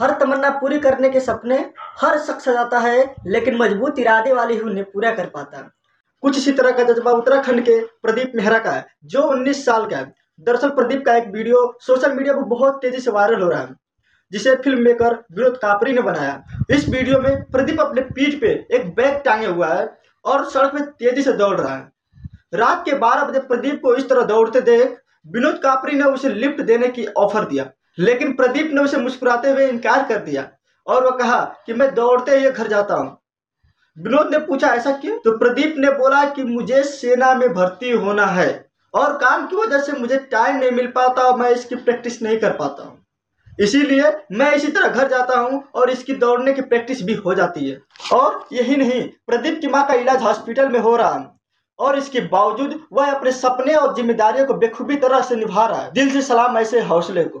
हर तमन्ना पूरी करने के सपने हर शख्स सजाता है, लेकिन मज़बूत इरादे वाले ही उन्हें पूरा कर पाता है। कुछ इसी तरह का जज्बा उत्तराखंड के प्रदीप मेहरा का है, जो 19 साल का है। दरअसल प्रदीप का एक वीडियो सोशल मीडिया पर बहुत तेज़ी से वायरल हो रहा है, जिसे फ़िल्म मेकर विनोद कापरी ने बनाया। इस वीडियो में प्रदीप अपने पीठ पे एक बैग टांगे हुआ है और सड़क में तेज़ी से दौड़ रहा है। रात के 12 बजे प्रदीप को इस तरह दौड़ते देख विनोद कापरी ने उसे लिफ्ट देने की ऑफ़र दिया। लेकिन प्रदीप ने उसे मुस्कुराते हुए इनकार कर दिया और वह कहा कि मैं दौड़ते ही घर जाता हूँ। विनोद ने पूछा, ऐसा क्यों? तो प्रदीप ने बोला कि मुझे सेना में भर्ती होना है और काम की वजह से मुझे टाइम नहीं मिल पाता और मैं इसकी प्रैक्टिस नहीं कर पाता हूँ। इसीलिए मैं इसी तरह घर जाता हूँ और इसकी दौड़ने की प्रैक्टिस भी हो जाती है। और यही नहीं, प्रदीप की माँ का इलाज हॉस्पिटल में हो रहा है और इसके बावजूद वह अपने सपने और जिम्मेदारियों को बेखूबी तरह से निभा रहा है। दिल से सलाम ऐसे हौसले को।